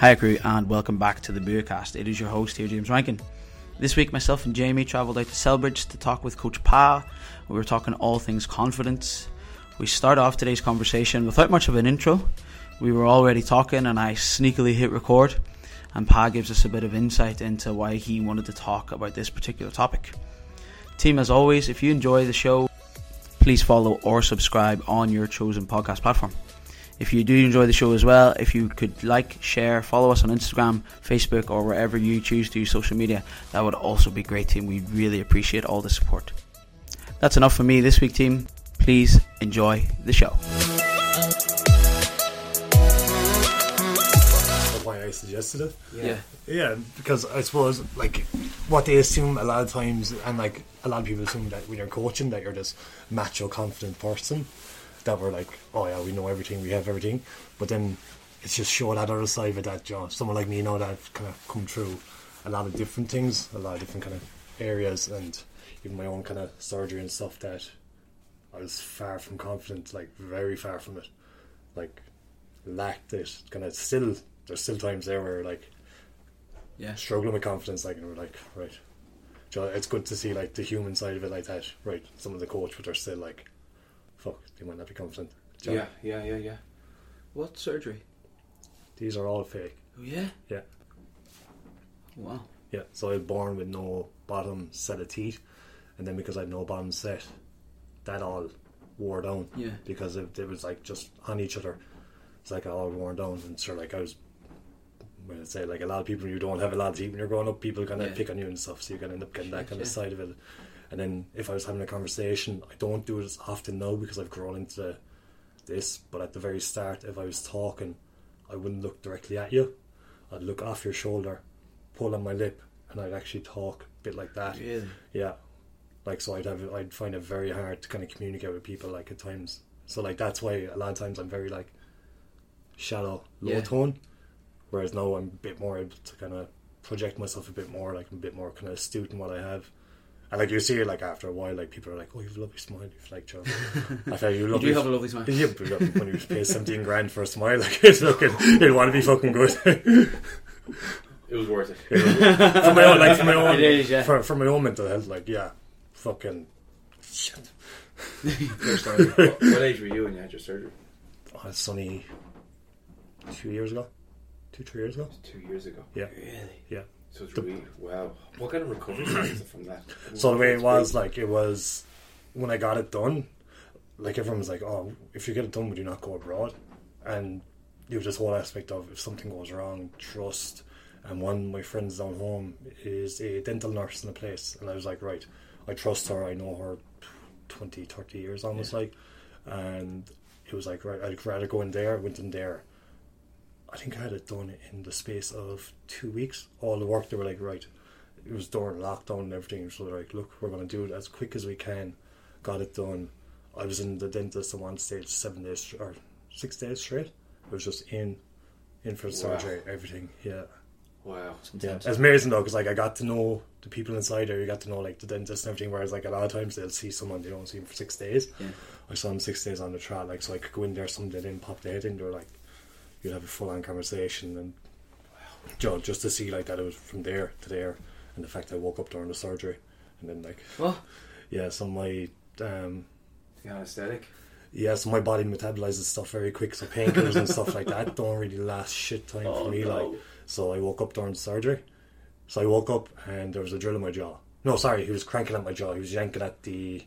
Hi, crew, and welcome back to the Beercast. It is your host here, James Rankin. This week, myself and Jamie travelled out to Celbridge to talk with Coach Pa. We were talking all things confidence. We start off today's conversation without much of an intro. We were already talking, and I sneakily hit record. And Pa gives us a bit of insight into why he wanted to talk about this particular topic. Team, as always, if you enjoy the show, please follow or subscribe on your chosen podcast platform. If you do enjoy the show as well, if you could like, share, follow us on Instagram, Facebook, or wherever you choose to use social media, that would also be great, team. We really appreciate all the support. That's enough for me this week, team. Please enjoy the show. why I suggested it. Yeah. Yeah, because I suppose like what they assume a lot of times, and like a lot of people assume that when you're coaching that you're this macho, confident person that we're like, oh yeah, we know everything, we have everything, but then it's just show that other side of that know, someone like me, you know, that I've kind of come through a lot of different things, a lot of different kind of areas, and even my own kind of surgery and stuff that I was far from confident, like very far from it, like lacked it. Kind of still, there's still times there where like Yeah. struggling with confidence, like, and we're like, right. So it's good to see like the human side of it like that, right? Some of the coach, but they're still like, fuck, they might not be confident. Do you know? Yeah, yeah, yeah, yeah. What surgery? These are all fake. Oh, yeah? Yeah. Wow. Yeah, so I was born with no bottom set of teeth, and then because I had no bottom set, that all wore down. Yeah. Because it, it was like just on each other. It's like all worn down, and sure, like I was. When I say like a lot of people, you don't have a lot of teeth when you're growing up. People kind of Yeah. pick on you and stuff, so you can end up getting that kind of side of it. And then if I was having a conversation, I don't do it as often now because I've grown into this. But at the very start, if I was talking, I wouldn't look directly at you. I'd look off your shoulder, pull on my lip, and I'd actually talk a bit like that. Really? Yeah, like so I'd have I'd find it very hard to kind of communicate with people like at times. So like that's why a lot of times I'm very like shallow, low Yeah. tone, whereas now I'm a bit more able to kind of project myself a bit more. Like I'm a bit more kind of astute in what I have. And like you see it like after a while, like people are like, "Oh, you have a lovely smile." You've like, Joe. I feel you You do have a lovely smile. Yeah, but look, when you pay seventeen grand for a smile, like it's looking, it'd want to be fucking good. It was worth it. for my own, like for my own, It is, yeah. for, for my own mental health, like yeah, fucking shit. What, what age were you when you had your surgery? Oh, it's only two years ago, two three years ago. Two years ago. Yeah, Really? yeah. So it's really wow. What kind of recovery is it from that? So the way it was, like it was when I got it done, like everyone was like, "Oh, if you get it done, would you not go abroad?" And you have this whole aspect of if something goes wrong, trust. And one of my friends down home is a dental nurse in the place, and I was like, right, I trust her. I know her 20, 30 years almost like, and it was like, right, I'd rather go in there. I went in there. I think I had it done in the space of two weeks. All the work they were like, right, it was during lockdown and everything. So they're like, look, we're going to do it as quick as we can. Got it done. I was in the dentist at one stage seven days or six days straight. It was just in, in for the Wow. surgery, everything. Yeah, Wow. yeah. It's amazing though because like I got to know the people inside there. You got to know like the dentist and everything. Whereas like a lot of times they'll see someone they don't see him for six days. Yeah. I saw him six days on the trial. Like so, I could go in there. Someone they didn't pop their head in. They were like, you'd have a full on conversation and you know, just to see like that it was from there to there, and the fact that I woke up during the surgery, and then like What? yeah, so my um The anesthetic. yeah, so my body metabolizes stuff very quick. So painkillers and stuff like that don't really last shit time Oh, for me. no. Like so, I woke up during the surgery. So I woke up and there was a drill in my jaw. No, sorry, he was cranking at my jaw. He was yanking at the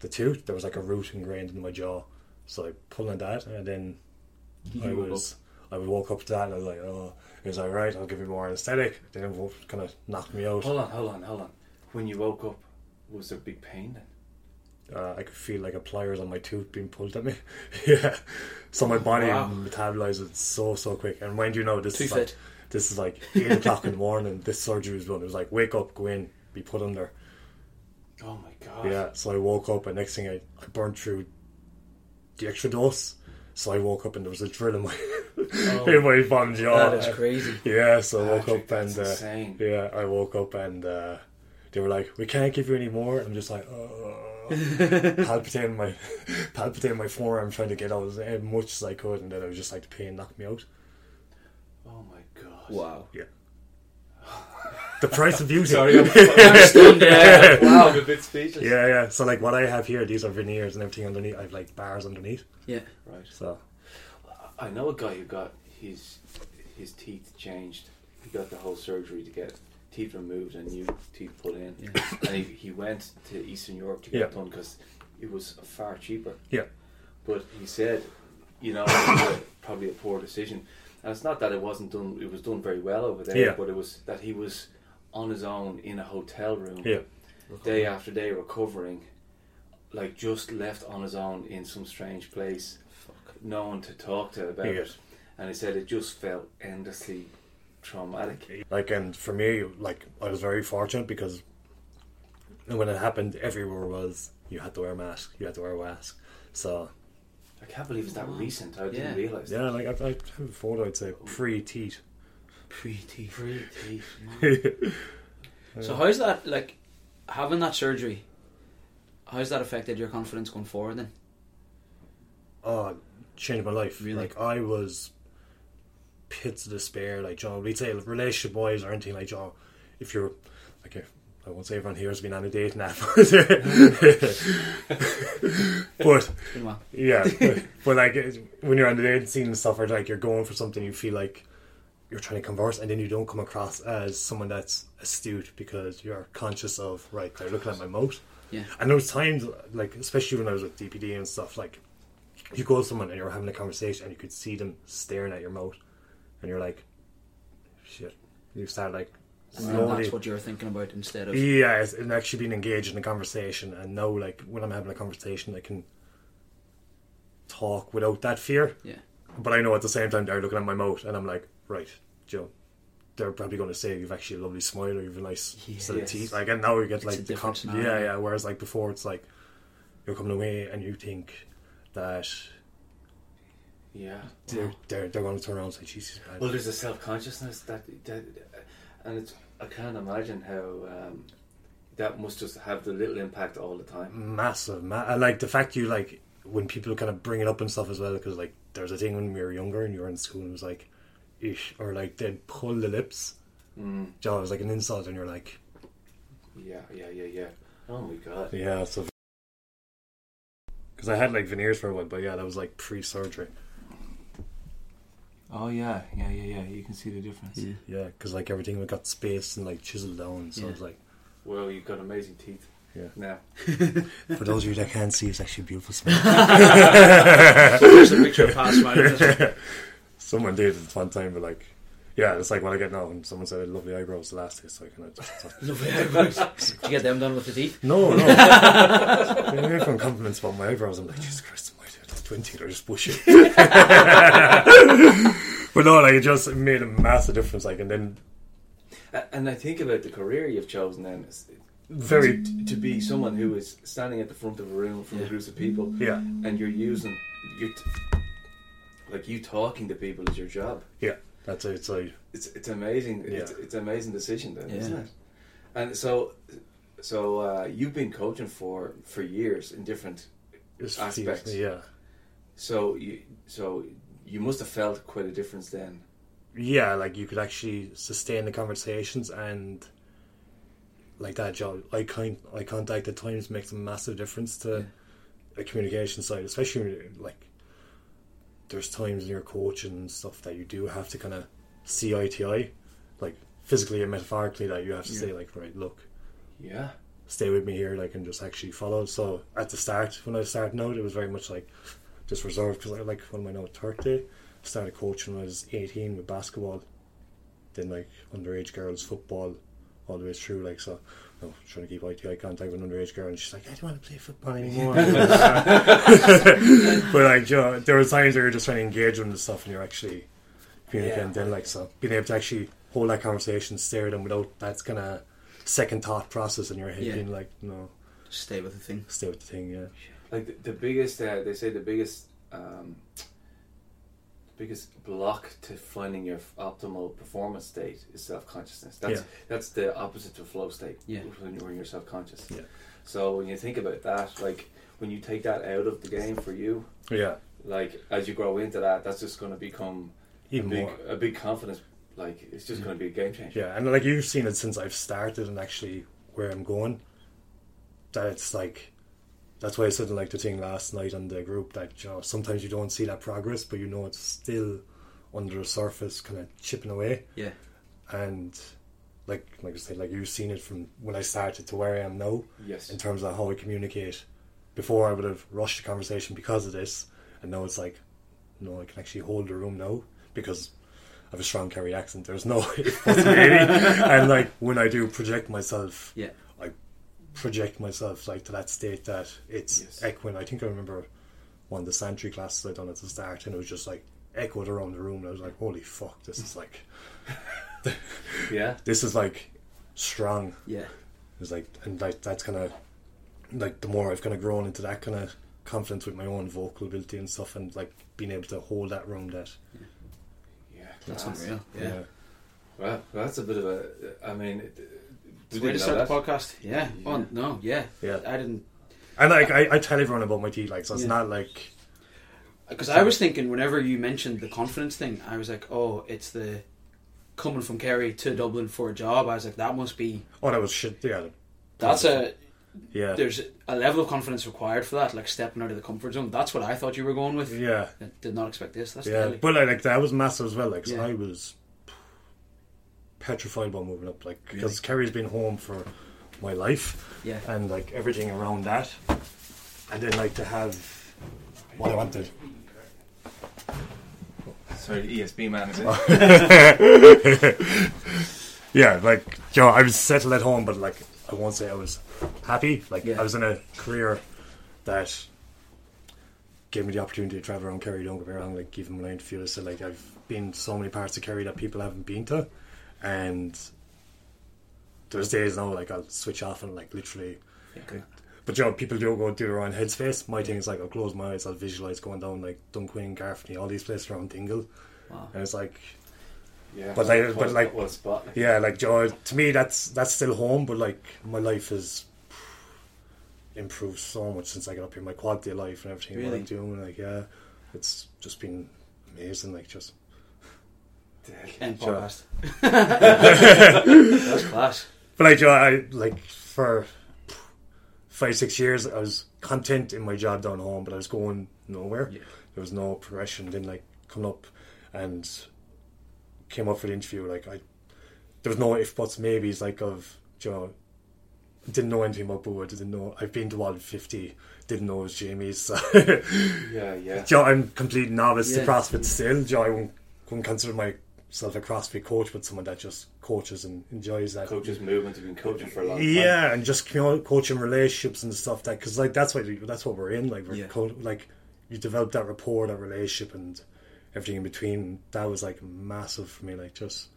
the tooth. There was like a root ingrained in my jaw. So I pulled on that, and then You I woke was I woke up to that, and I was like, oh, he was like, right, I'll give you more anesthetic. Then it kind of knocked me out. Hold on, hold on, hold on. When you woke up, was there big pain then? uh, I could feel like a pliers on my tooth being pulled at me. yeah. So my body Wow. metabolized so so quick. And mind you know this Too is like fit. this is like eight o'clock in the morning. This surgery was done. It was like wake up, go in, be put under. Oh my god. Yeah. So I woke up and next thing I, I burned through the extra dose. So I woke up and there was a drill in my in my bottom jaw. That is crazy. Yeah, so I woke Patrick, up that's and uh, insane. yeah, I woke up and uh, they were like, "We can't give you any more." I'm just like, oh, palpitating my palpitating my forearm, trying to get out as much as I could, and then I was just like, the pain knocked me out. Oh my god. Wow. The price of beauty. Sorry, I'm, I'm stunned, yeah. wow, I'm a bit speechless. yeah, yeah. So like what I have here, these are veneers and everything underneath. I have like bars underneath. Yeah. Right. So I know a guy who got his his teeth changed. He got the whole surgery to get teeth removed and new teeth put in. Yeah. And he, he went to Eastern Europe to get Yeah. it done because it was far cheaper. Yeah. But he said, you know, it was a- probably a poor decision. And it's not that it wasn't done. It was done very well over there. Yeah. But it was that he was on his own in a hotel room yeah, day after day recovering, like just left on his own in some strange place, Fuck. no one to talk to about Yeah. it. And he said it just felt endlessly traumatic. like and for me, like I was very fortunate because when it happened, everywhere was you had to wear a mask. You had to wear a mask. So I can't believe it's that recent. I didn't realise. yeah, like I, I have a photo. I'd say pre teeth. Pretty. Teeth. So how's that like having that surgery? How's that affected your confidence going forward then? oh, changed my life. Really? Like I was pits of despair. Like John, we'd say relationship wise or anything like John. If you're like, if, I won't say everyone here has been on a date now, but It's been a while. yeah, but, but like when you're on the dating scene and stuff, or like you're going for something, you feel like you're trying to converse, and then you don't come across as someone that's astute because you're conscious of right. They're looking at my mouth. Yeah. And those times, like especially when I was with DPD and stuff, like you go to someone and you're having a conversation and you could see them staring at your mouth, and you're like, shit. You start like And slowly. that's what you're thinking about instead of Yeah, it's, and actually being engaged in a conversation, and now like when I'm having a conversation, I can talk without that fear. Yeah. But I know at the same time they're looking at my mouth, and I'm like, right, Joe. They're probably going to say you've actually a lovely smile or you've a nice set of teeth. Like, and now you get like the different com- yeah, yeah. Whereas like before, it's like you're coming away and you think that Yeah. they're they're, they're going to turn around and say, Jesus, man. Well, there's a self consciousness that, that, and it's I can't imagine how um, that must just have the little impact all the time. massive. Ma- like the fact you like when people kind of bring it up and stuff as well because like there's a thing when we were younger and you were in school and it was like, ish, or like they'd pull the lips. Mm. Joe, it was like an insult, and you're like, Yeah, yeah, yeah, yeah. Oh my god. yeah, so. Because I had like veneers for a while, but yeah, that was like pre-surgery. Oh yeah, yeah, yeah, yeah. You can see the difference. Yeah. Yeah, because like everything got spaced and like chiseled down, so Yeah. it's like. Well, you've got amazing teeth. Yeah. Now. For those of you that can't see, it's actually a beautiful smile. There's a picture of past smiling. Someone did at one time, but like, yeah, it's like what I get now. And someone said lovely eyebrows the last day, so I kind of just. Lovely eyebrows. Did you get them done with the teeth? No, no. Everyone compliments about my eyebrows. I'm like, Jesus Christ, my dude, twenty, they're just bushy. but no, like it just made a massive difference. Like, and then And I think about the career you've chosen then. It's, very, to, to be someone who is standing at the front of a room from Yeah. a group of people, yeah, and you're using you like you talking to people is your job. yeah. That's it. It's It's it's amazing. It's, Yeah. it's an amazing decision then, Yeah. isn't it? And so, so uh, you've been coaching for for years in different. it's Aspects. Yeah, So you so you must have felt quite a difference then. yeah. Like you could actually sustain the conversations and. Like that job, eye, con- eye contact at times makes a massive difference to Yeah. a communication side, especially when you're, like there's times in your coaching and stuff that you do have to kind of see eye to eye, like physically and metaphorically, that you have to Yeah. say like, right, look, Yeah. stay with me here, like, and just actually follow. So at the start, when I was starting out, it was very much like just reserved because I like when I now thirty, started coaching when I was 18 with basketball, then like underage girls football, all the way through. Like so, no, trying to keep eye to eye contact with an underage girl, and she's like, I don't want to play football anymore. but like, you know, there were times where you're just trying to engage with them and stuff, and you're actually communicating. Yeah. Then like so, being able to actually hold that conversation, stare at them without that's kind of second thought process in your head, Yeah. being like, no, Just stay with the thing. stay with the thing. Yeah, Like the, the biggest, uh, they say the biggest, um, biggest block to finding your optimal performance state is self consciousness. That's Yeah. that's the opposite to flow state. Yeah. When you're, when you're self conscious. Yeah. So when you think about that, like when you take that out of the game for you, yeah, like as you grow into that, that's just going to become even big, more. a big confidence. Like it's just mm. going to be a game changer. Yeah, and like you've seen it since I've started and actually where I'm going. That it's like that's why I said like the thing last night on the group that you know sometimes you don't see that progress, but you know it's still under the surface, kind of chipping away. Yeah. And like like I said, like you've seen it from when I started to where I am now Yes. in terms of how I communicate. Before I would have rushed the conversation because of this, and now it's like, no, I can actually hold the room now because I have a strong Kerry accent. There's no if, buts, maybe. and like when I do project myself, Yeah. I project myself like to that state that it's Yes. echoing. I think I remember one of the Santry classes I done at the start, and it was just like echoed around the room. And I was like, holy fuck, this is like, Yeah. this is like strong. Yeah. It's like, and like that's kind of like the more I've kind of grown into that kind of confidence with my own vocal ability and stuff, and like being able to hold that room. That Yeah. That's unreal. Yeah. yeah, Well, that's a bit of a. I mean, it, It's we a way to didn't know start the podcast. Yeah. Yeah. Oh no. Yeah. yeah. I didn't And like I, I tell everyone about my teeth, like so it's Yeah. not like because I was thinking whenever you mentioned the confidence thing, I was like, oh, it's the coming from Kerry to Dublin for a job. I was like, that must be oh that was shit. Yeah, that's a yeah, there's a level of confidence required for that, like stepping out of the comfort zone. That's what I thought you were going with. yeah. I did not expect this. That's Yeah, deadly. but like, like that was massive as well. Like 'cause Yeah. I was petrified about moving up, like Really? because Kerry's been home for my life yeah. and like everything around that, and then like to have what I wanted. Sorry, ESB man is it? Yeah, like you know, I was settled at home, but like I won't say I was happy. Like Yeah. I was in a career that gave me the opportunity to travel around Kerry. Don't get me wrong. Like even when I interviewed, I said like I've been to so many parts of Kerry that people haven't been to, and there's days now like I'll switch off and like literally. Okay. But you know, people do go do their own headspace. My thing is like I'll close my eyes, I'll visualize going down like Dunquin, Garfney, all these places around Dingle, Wow. and it's like Yeah. But like- but like- spot. Like, yeah, like Joe. To me, that's that's still home, but like my life has improved so much since I got up here. My quality of life and everything what I'm doing, like yeah, it's just been amazing. Like just End Sure. podcast. That's class. But like I like for five six years, I was content in my job down home, but I was going nowhere. Yeah. There was no progression. Then like coming up and came up for the interview, like I there was no if buts maybes like of Joe. Didn't know anything about Bua. Didn't know. I've been to all fifty. Didn't know it was Jamie's. So, yeah, yeah. Joe, I'm complete novice Yeah. to CrossFit still. Joe, I wouldn't, wouldn't consider myself a CrossFit coach, but someone that just coaches and enjoys that. Coaches movement. Have been coaching for a long time. Yeah, and just you know, coaching relationships and stuff that because like that's what that's what we're in. Like we're Yeah. co- like you develop that rapport, that relationship, and everything in between. That was like massive for me. Like just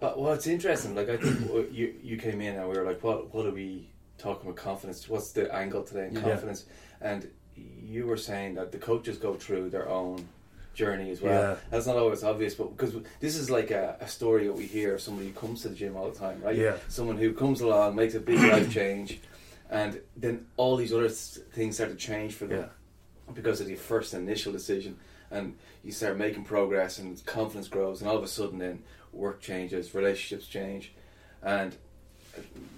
But well, it's interesting. Like I think you you came in and we were like, what what are we talking about confidence? What's the angle today in Yeah. confidence? And you were saying that the coaches go through their own journey as well. Yeah. That's not always obvious, but because this is like a, a story that we hear of somebody who comes to the gym all the time, right? Yeah. Someone who comes along, makes a big life change, and then all these other things start to change for them yeah, because of the first initial decision and you start making progress and confidence grows and all of a sudden then work changes relationships change and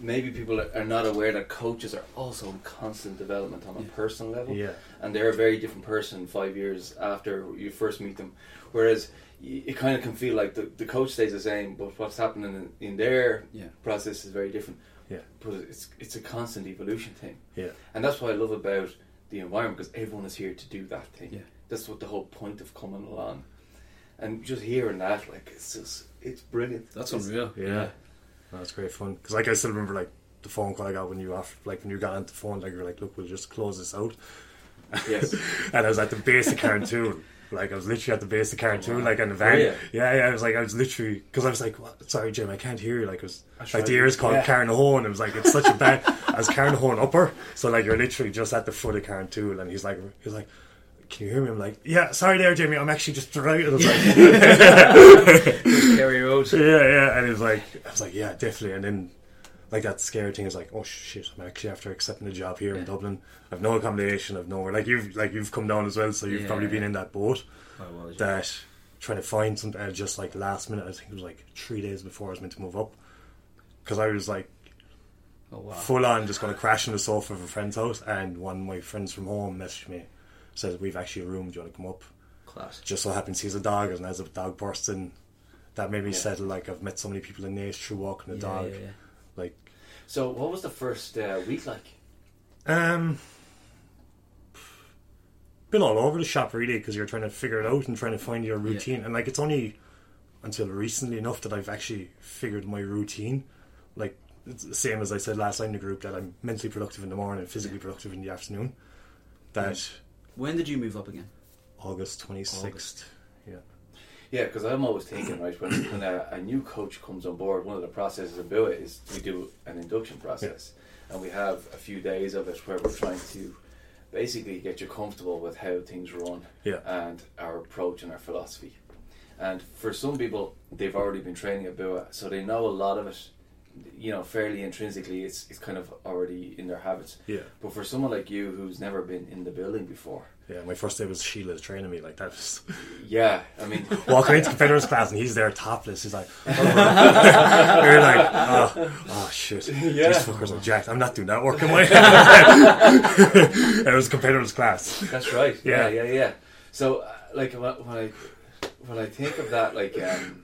maybe people are- are not aware that coaches are also in constant development on a Yeah. personal level yeah, and they're a very different person five years after you first meet them whereas it kind of can feel like the, the coach stays the same but what's happening in, in their Yeah. process is very different Yeah. but it's, it's a constant evolution thing yeah, and that's what I love about the environment because everyone is here to do that thing. Yeah. That's what the whole point of coming along. And just hearing that, like, it's just, it's brilliant. That's It's- unreal. yeah. That's great fun because like I still remember like the phone call I got when you off like when you got on the phone like you're like look we'll just close this out Yes. and I was at the base of Cartoon. Like I was literally at the base of Cartoon, wow. like in the van. Yeah, yeah. I was like, I was literally because I was like, what? sorry, Jim, I can't hear you. Like it was like the ears called yeah. Carnahone. It was like it's such a bad as Carnahone upper. So like you're literally just at the foot of Cartoon, and he's like, he's like. Can you hear me? I'm like, yeah, sorry there, Jamie. I'm actually just driving. I was like, Kerry Road. yeah, yeah. And it was like, I was like, yeah, definitely. And then, like, that scary thing is like, oh shit, I'm actually after accepting a job here in Dublin. I've no accommodation, I've nowhere. Like you've, like you've come down as well, so you've Yeah, probably been yeah. in that boat. I was. That, trying to find something. And just like last minute, I think it was like three days before I was meant to move up, because I was like Oh wow. full on just going to crash on the sofa of a friend's house, and one of my friends from home messaged me, says we've actually a room. Do you want to come up? Class. Just so happens he's a dog, and as a dog person, that made me Yeah. settle. Like I've met so many people in Naas through walking the Yeah, dog. yeah. Like So, what was the first uh, week like? um, been all over the shop really because you're trying to figure it out and trying to find your routine. And like it's only until recently enough that I've actually figured my routine. Like it's the same as I said last time in the group that I'm mentally productive in the morning and physically productive in the afternoon. That When did you move up again? August twenty sixth. August. Yeah. Yeah, because I'm always thinking, right, when, when a, a new coach comes on board, one of the processes about it is we do an induction process. And we have a few days of it where we're trying to basically get you comfortable with how things run Yeah. and our approach and our philosophy. And for some people, they've already been training at BUA, so they know a lot of it, you know, fairly intrinsically, it's, it's kind of already in their habits. Yeah. But for someone like you who's never been in the building before, Yeah. My first day was Sheila's training me like that. Was yeah, I mean, walking into competitors class and he's there topless. He's like, you're like, oh, oh shit, Yeah. these fuckers are jacked. I'm not doing that work, am I? it was competitors class. That's right. Yeah, Yeah. yeah, yeah. So, uh, like, when when I when I think of that, like, um,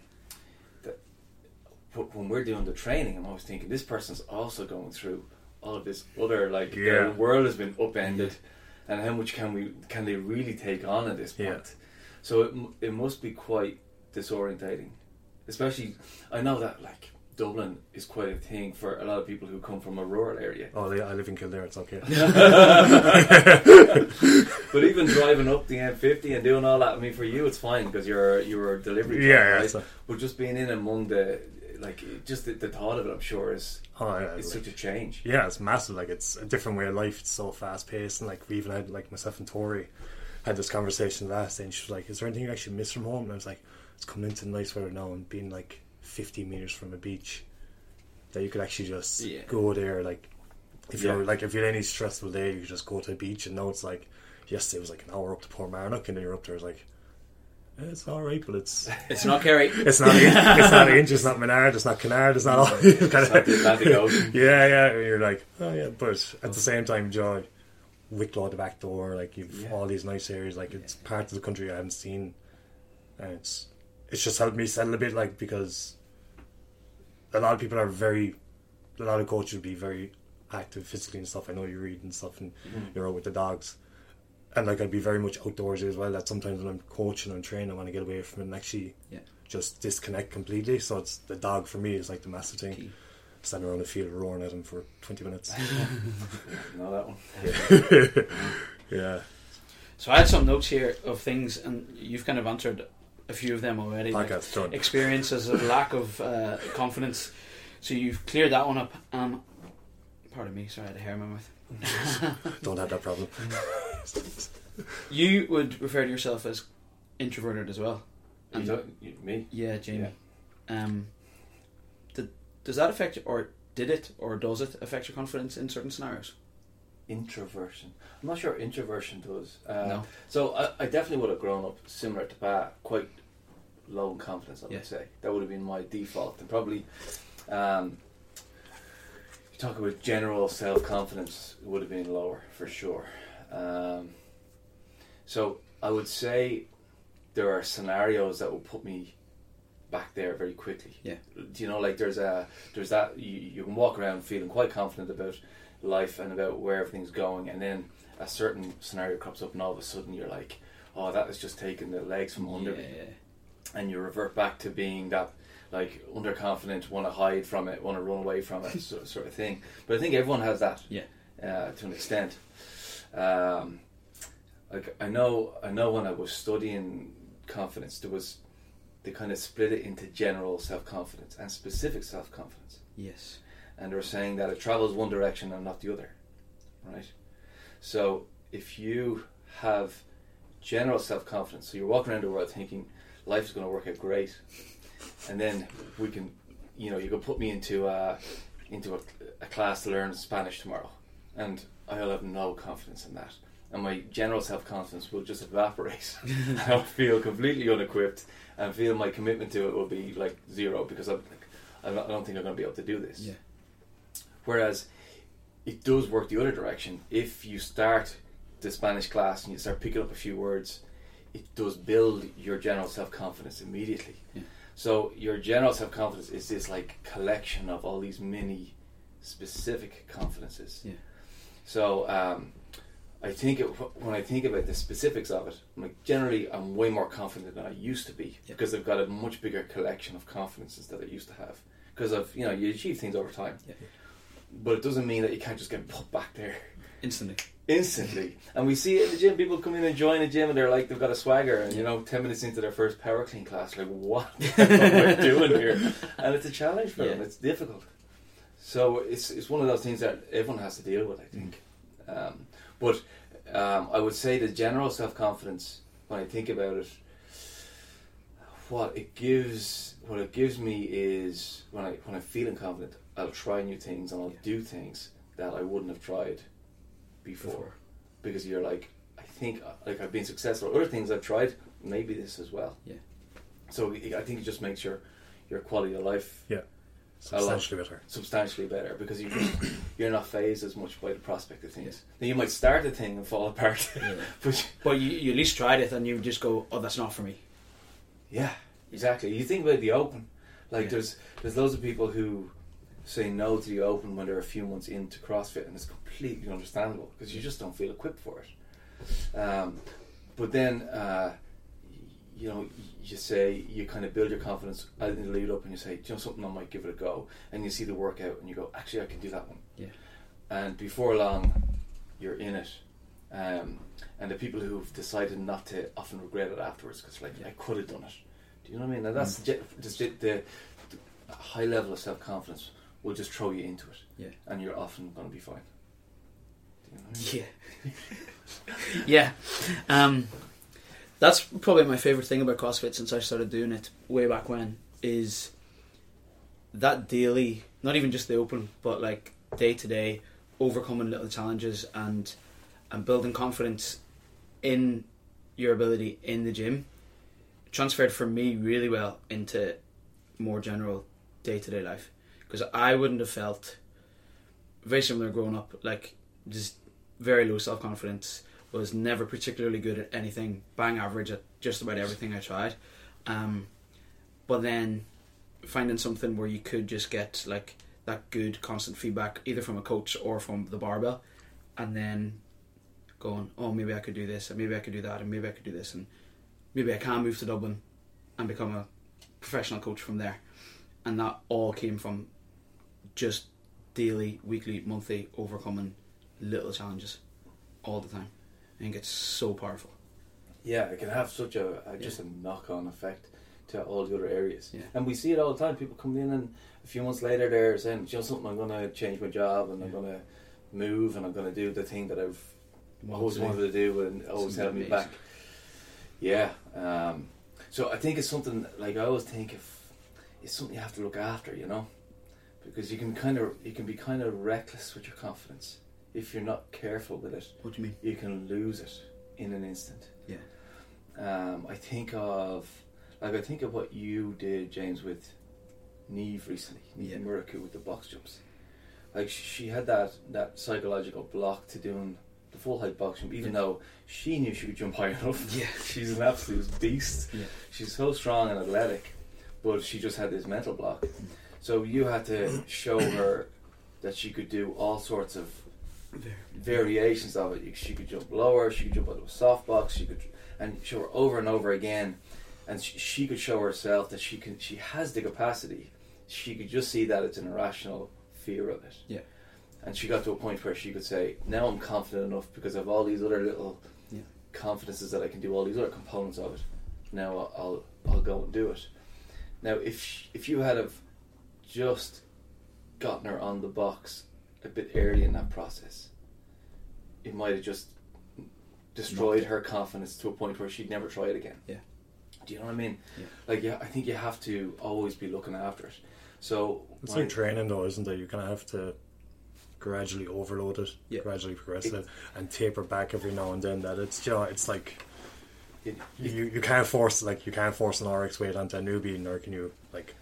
when we're doing the training, I'm always thinking this person's also going through all of this other, like, their world has been upended, and how much can we can they really take on at this point? Yeah. So it it must be quite disorientating, especially. I know that like Dublin is quite a thing for a lot of people who come from a rural area. Oh, yeah, I live in Kildare. It's okay. But even driving up the M50 and doing all that, I mean, for you it's fine because you're you're a delivery. Yeah, driver, yeah, right? so- But just being in among the like, just the, the thought of it, I'm sure is Oh, yeah, it's like- such a change. yeah, it's massive. Like it's a different way of life. It's so fast paced, and like we even had like myself and Tori had this conversation last day, and she was like, "Is there anything you actually miss from home?" And I was like, "It's coming into nice weather now and being like 50 meters from a beach that you could actually just Yeah. go there. Like if Yeah. you're like if you had any stressful day, you could just go to the beach, and now it's like yesterday it was like an hour up to Portmarnock, and then you're up there, it's like." "Eh, It's all right, but it's It's not Kerry. it's not it's not Inch, it's not Menard, it's not Canard, it's not all. it's It's not the Atlantic Ocean. yeah, yeah. You're like, oh yeah, but at the same time, Joe, Wicklow at the back door, like you've Yeah. all these nice areas, like it's parts of the country I haven't seen, and it's it's just helped me settle a bit, like because a lot of people are very, a lot of coaches would be very active physically and stuff. I know you read and stuff, and you're out with the dogs. And like I'd be very much outdoorsy as well. That sometimes when I'm coaching and training, I want to get away from it and actually Yeah. just disconnect completely. So it's the dog for me is like the massive thing Key. standing around the field roaring at him for 20 minutes. know that one. yeah. So I had some notes here of things, and you've kind of answered a few of them already. like Podcast done. experiences of lack of uh, confidence. So you've cleared that one up. Um, pardon me, sorry, I had a hair in my mouth. Don't have that problem. You would refer to yourself as introverted as well. And- don't- you- me? Yeah, Jamie. Um, did, does that affect you, or did it, or does it affect your confidence in certain scenarios? Introversion. I'm not sure introversion does. Uh, No. So I, I definitely would have grown up similar to Pat, quite low in confidence. I would Yeah. say that would have been my default, and probably. Um, you talk about general self confidence would have been lower for sure. Um, so I would say there are scenarios that will put me back there very quickly. Yeah. Do you know, like there's a there's that you, you can walk around feeling quite confident about life and about where everything's going, and then a certain scenario crops up, and all of a sudden you're like, oh, that has just taken the legs from under me, and you revert back to being that like underconfident, want to hide from it, want to run away from it, sort, sort of thing. But I think everyone has that, Yeah. uh, to an extent. Um, like I know, I know when I was studying confidence, there was they kind of split it into general self confidence and specific self confidence Yes. and they're saying that it travels one direction and not the other, right? So if you have general self confidence, so you're walking around the world thinking life is going to work out great, and then we can, you know, you can put me into a, into a, a class to learn Spanish tomorrow, and I'll have no confidence in that. and my general self confidence will just evaporate. I'll feel completely unequipped, and feel my commitment to it will be like zero because I'm, I don't I don't think I'm going to be able to do this. Yeah. Whereas it does work the other direction. If you start the Spanish class and you start picking up a few words, it does build your general self confidence immediately. Yeah. So your general self confidence is this like collection of all these mini specific confidences. Yeah. So um, I think it, when I think about the specifics of it, I'm like generally I'm way more confident than I used to be Yeah. because I've got a much bigger collection of confidences that I used to have. Because of you know you achieve things over time, Yeah. but it doesn't mean that you can't just get put back there Instantly. instantly. And we see it in the gym. People come in and join a gym, and they're like they've got a swagger, and you know, ten minutes into their first power clean class, like what am I doing here? And it's a challenge for them. It's difficult. So it's it's one of those things that everyone has to deal with. I think. Um, but um, I would say the general self confidence when I think about it, what it gives, what it gives me is when I when I'm feeling confident, I'll try new things and I'll Yeah. do things that I wouldn't have tried before, Before. because you're like I think like I've been successful. Other things I've tried, maybe this as well. Yeah. So I think it just makes your your quality of life Substantially better. substantially better because you just you're not phased as much by the prospect of things. Then you might start a thing and fall apart, Yeah. but But you, you at least tried it and you just go, oh, that's not for me. yeah, exactly. You think about the open, like Yeah. there's there's loads of people who say no to the open when they're a few months into CrossFit, and it's completely understandable because you just don't feel equipped for it. Um, but then, uh, you know, you say you kind of build your confidence in the lead up, and you say, "Do you know something, I might give it a go, and you see the workout, and you go, actually, I can do that one. Yeah. And before long, you're in it. Um, and the people who've decided not to often regret it afterwards because, like, Yeah. I could have done it. Do you know what I mean? And that's ge- just the, the, the high level of self confidence will just throw you into it. Yeah. And you're often going to be fine. Do you know what I mean? Yeah. yeah. Um, that's probably my favorite thing about CrossFit since I started doing it way back when is that daily, not even just the open, but like day to day, overcoming little challenges and and building confidence in your ability in the gym transferred for me really well into more general day to day life because I wouldn't have felt very similar growing up, like just very low self confidence. Was never particularly good at anything, bang average at just about everything I tried. Um, but then finding something where you could just get like that good constant feedback, either from a coach or from the barbell, and then going, oh, maybe I could do this, and maybe I could do that, and maybe I could do this, and maybe I can move to Dublin and become a professional coach from there. And that all came from just daily, weekly, monthly overcoming little challenges all the time. I think it's so powerful. Yeah, it can have such a, a just a knock on effect to all the other areas. Yeah. And we see it all the time. People come in and a few months later they're saying, "Do you know something, I'm going to change my job and I'm going to move and I'm going to do the thing that I've always to wanted to do and always held me back. Yeah. Um, so I think it's something like I always think if it's something you have to look after, you know, because you can kind of you can be kind of reckless with your confidence if you're not careful with it. What do you mean? You can lose it in an instant. Yeah. Um, I think of like I think of what you did, James, with Neve recently. Neve Yeah. Muraku with the box jumps. Like she had that that psychological block to doing the full height box jump, even Yeah. though she knew she could jump high enough. Yeah. She's an absolute beast. Yeah. She's so strong and athletic, but she just had this mental block. So you had to show her that she could do all sorts of variations of it. She could jump lower, she could jump out of a soft box, she could, and show her over and over again, and she, she could show herself that she can, she has the capacity. She could just see that it's an irrational fear of it. Yeah. And she got to a point where she could say, "Now I'm confident enough because of all these other little Yeah. confidences that I can do all these other components of it. Now I'll I'll, I'll go and do it." Now, if if you had have just gotten her on the box a bit early in that process, it might have just destroyed her confidence to a point where she'd never try it again. Yeah. Do you know what I mean? Yeah. Like, yeah, I think you have to always be looking after it. So It's when- like training, though, isn't it? You kind of have to gradually overload it, Yeah. gradually progress it, and taper back every now and then. That it's you know, it's like It- you you can't force like you can't force an RX weight onto a newbie, nor can you like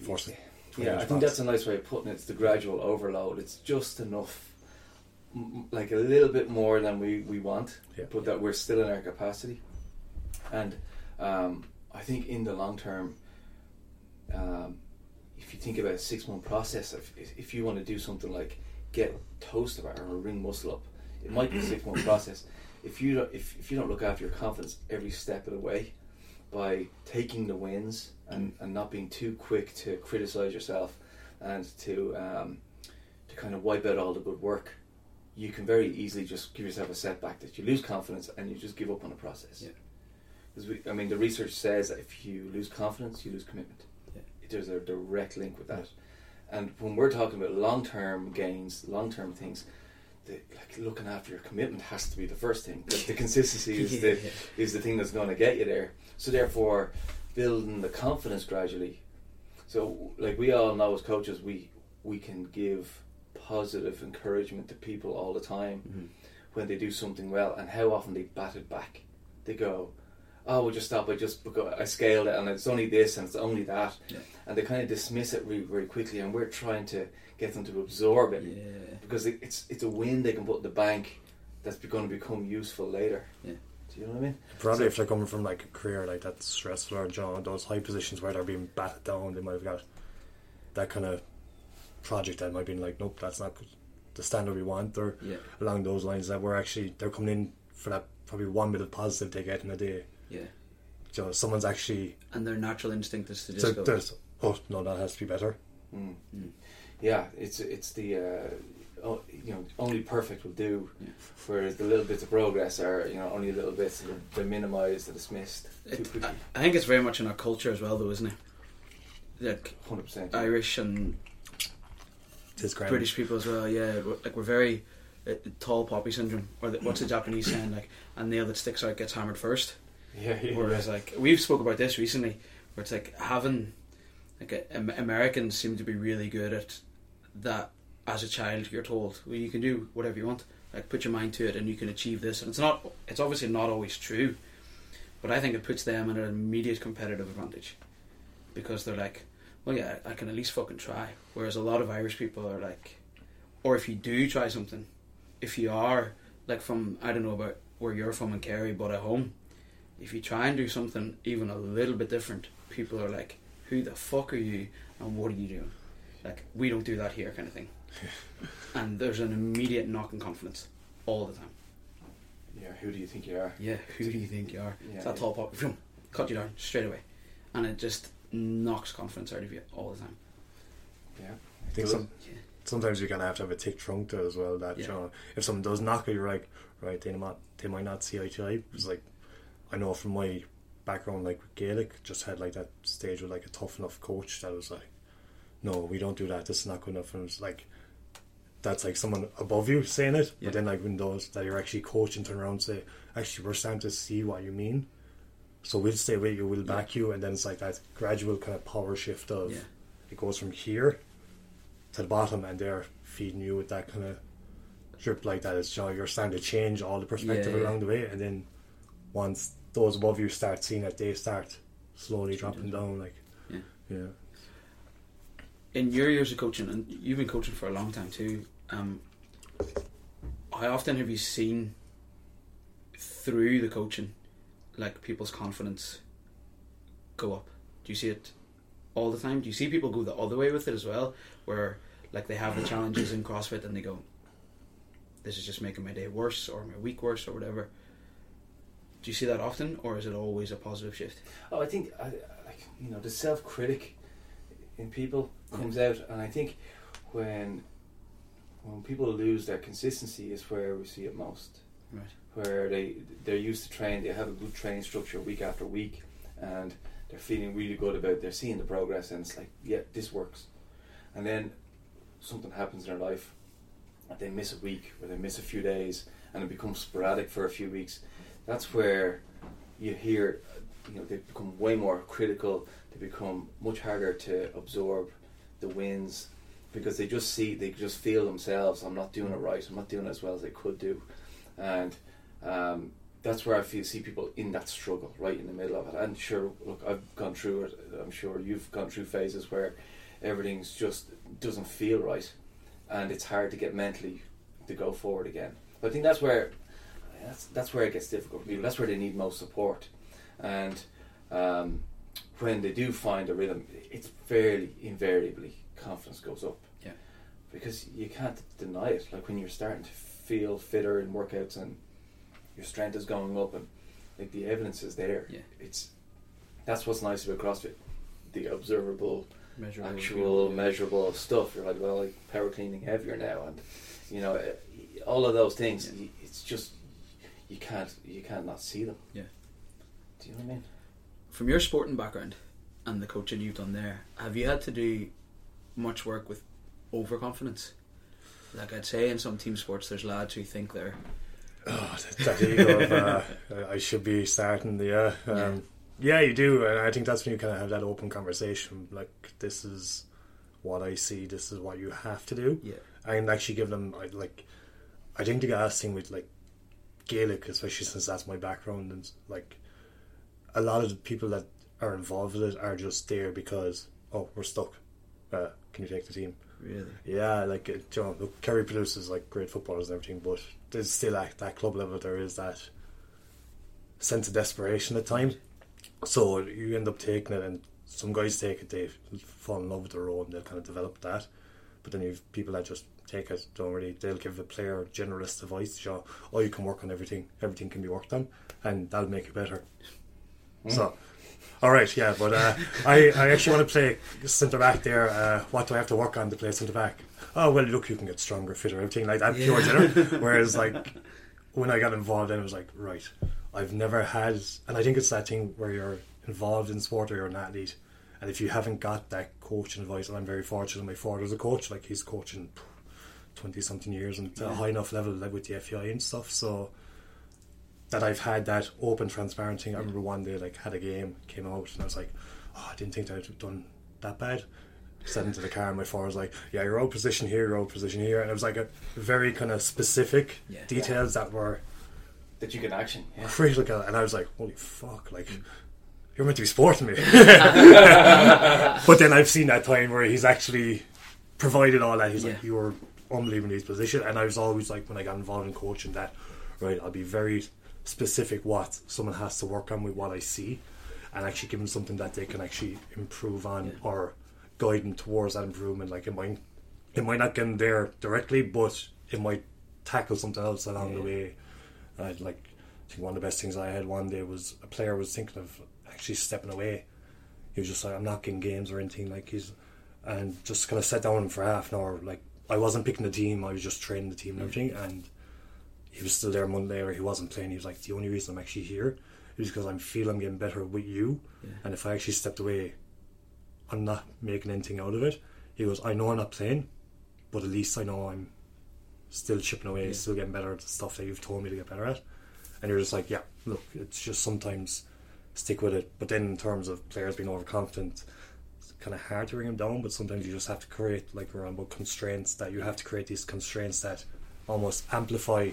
force it. Yeah, I think that's a nice way of putting it. It's the gradual overload. It's just enough, m- like a little bit more than we, we want, Yeah. but that we're still in our capacity. And um, I think in the long term, um, if you think about a six month process, if, if you want to do something like get toes to bar or ring muscle up, it might be a six month process. If you don't, if, if you don't look after your confidence every step of the way, by taking the wins and, and not being too quick to criticize yourself and to um, to kind of wipe out all the good work, you can very easily just give yourself a setback that you lose confidence and you just give up on the process. Yeah. Because we, I mean, the research says that if you lose confidence, you lose commitment. Yeah. There's a direct link with that. And when we're talking about long term gains, long term things, the, like looking after your commitment has to be the first thing. The, the consistency is the Yeah. is the thing that's going to get you there. So therefore, building the confidence gradually. So like we all know as coaches, we we can give positive encouragement to people all the time Mhm. when they do something well, and how often they bat it back. They go, "Oh, we'll just stop. I just I scaled it, and it's only this, and it's only that," Yeah. and they kind of dismiss it really very quickly. And we're trying to get them to absorb it Yeah. because it's it's a win they can put in the bank that's going to become useful later. Yeah. Do you know what I mean? Probably So- if they're coming from like a career like that stressful or John, those high positions where they're being batted down, they might have got that kind of project that might be like, nope, that's not the standard we want, or Yeah. along those lines that we're actually they're coming in for that probably one bit of positive they get in a day. Yeah. So someone's actually And their natural instinct is to just so go. there's oh no that has to be better. Mm. Mm. Yeah, it's it's the uh, oh, you know only perfect will do, Yeah. whereas the little bits of progress are you know only little bits they're, they're minimised, they're dismissed It- I, I think it's very much in our culture as well, though, isn't it? Like Hundred percent. Irish and It's grand. British people as well. Yeah, we're, like we're very uh, tall poppy syndrome, or the, what's the Japanese saying? Like, a nail that sticks out gets hammered first. Yeah, yeah. Whereas, like, we've spoke about this recently, where it's like having like a, Am- Americans seem to be really good at that. As a child, you're told, well, you can do whatever you want. Like, put your mind to it, and you can achieve this. And it's not. It's obviously not always true, but I think it puts them at an immediate competitive advantage because they're like, well, yeah, I can at least fucking try. Whereas a lot of Irish people are like, or if you do try something, if you are like from I don't know about where you're from in Kerry, but at home, if you try and do something even a little bit different, people are like, who the fuck are you and what are you doing? Like we don't do that here, kind of thing. and there's an immediate knock in confidence all the time. yeah. Who do you think you are? Yeah, who do you think you are? Yeah, It's that yeah. tall pop, vroom, cut you down straight away, and it just knocks confidence out of you all the time. Yeah. I think some, Yeah. sometimes you're gonna have to have a thick trunk to as well. That Yeah. you know, if someone does knock you, you're like, right, they might they might not see eye to eye. It's like I know from my background, like with Gaelic, just had like that stage with like a tough enough coach that was like, no, we don't do that. This is not good enough. And it's like that's like someone above you saying it, Yeah. but then like when those that you're actually coaching turn around and say, actually, we're starting to see what you mean. So we'll stay with you, we'll back you, and then it's like that gradual kind of power shift of Yeah. it goes from here to the bottom, and they're feeding you with that kind of drip like that. It's you know, you're starting to change all the perspective Yeah, yeah. along the way, and then once those above you start seeing it, they start slowly dropping down. Like, Yeah. yeah. in your years of coaching, and you've been coaching for a long time too, um, how often have you seen through the coaching, like people's confidence go up? Do you see it all the time? Do you see people go the other way with it as well, where like they have the challenges in CrossFit and they go, "This is just making my day worse or my week worse or whatever." Do you see that often, or is it always a positive shift? Oh, I think I, like you know the self critic in people comes out, and I think when when people lose their consistency is where we see it most. Right. Where they they're used to train, they have a good training structure week after week, and they're feeling really good about. They're seeing the progress, and it's like, yeah, this works. And then something happens in their life, and they miss a week or they miss a few days, and it becomes sporadic for a few weeks. That's where you hear, you know, they become way more critical. They become much harder to absorb the wins because they just see they just feel themselves. I'm not doing it right. I'm not doing it as well as I could do, and um, that's where I feel see people in that struggle, right in the middle of it. And sure, look, I've gone through it. I'm sure you've gone through phases where everything's just doesn't feel right, and it's hard to get mentally to go forward again. But I think that's where that's that's where it gets difficult for people. That's where they need most support, and um, when they do find a rhythm, it's fairly invariably confidence goes up. Because you can't deny it. Like when you're starting to feel fitter in workouts and your strength is going up and like the evidence is there. Yeah. It's that's what's nice about CrossFit. The observable, Measurable, actual, yeah. measurable stuff. You're like, well, like power cleaning heavier now, and you know, eh, all of those things. Yeah. It's just you can't you can't not see them. Yeah. Do you know what I mean? From your sporting background and the coaching you've done there, have you had to do much work with overconfidence? Like I'd say in some team sports, there's lads who think they're Oh, that, that ego of uh, I should be starting the uh, um, yeah. you do, and I think that's when you kind of have that open conversation. Like this is what I see. This is what you have to do. yeah and actually give them like I think the gas thing with like Gaelic, especially since that's my background, and like a lot of the people that are involved with it are just there because oh we're stuck. Uh, can you take the team? Really Yeah, like uh, it, you know, look, Kerry produces like great footballers and everything, but there's still at that club level there is that sense of desperation at times. So you end up taking it, and some guys take it, they fall in love with their role, and they'll kind of develop that. But then you've people that just take it, don't really. They'll give the player generalist advice, show, oh, you can work on everything, everything can be worked on, and that'll make you better. Mm. So. All right, yeah, but uh, I, I actually want to play centre back there. Uh, what do I have to work on to play centre back? Oh well, look, you can get stronger, fitter, everything like that. Pure dinner. Whereas like when I got involved, then it was like right, I've never had, and I think it's that thing where you're involved in sport or you're an athlete, and if you haven't got that coaching advice, and I'm very fortunate, my father's a coach, like he's coaching twenty something years and at a high enough level like with the FEI and stuff, so that I've had that open, transparent thing. I remember one day, like, had a game, came out, and I was like, oh, I didn't think that I'd done that bad. Sat into the car, and my father was like, yeah, you're out position here, you're out position here. And it was like a very kind of specific Yeah. details that were That you can action. Yeah. critical. And I was like, holy fuck, like, mm. you're meant to be sporting me. but then I've seen that time where he's actually provided all that. He's like, you're unbelievably in his position. And I was always like, when I got involved in coaching, that, right, I'll be very specific what someone has to work on with what I see and actually give them something that they can actually improve on Yeah. or guide them towards that improvement. Like, it might, it might not get them there directly, but it might tackle something else along the way. I'd like, I think one of the best things I had one day was a player was thinking of actually stepping away. He was just like, I'm not getting games or anything. Like he's, and just kind of sat down for half an hour. Like I wasn't picking the team, I was just training the team and everything. And he was still there Monday, or he wasn't playing. He was like, the only reason I'm actually here is because I'm feel I'm getting better with you. Yeah. And if I actually stepped away, I'm not making anything out of it. He goes, I know I'm not playing, but at least I know I'm still chipping away, Yeah. still getting better at the stuff that you've told me to get better at. And you're just like, yeah, look, it's just sometimes stick with it. But then in terms of players being overconfident, it's kind of hard to bring them down. But sometimes you just have to create, like we're about constraints, that you have to create these constraints that almost amplify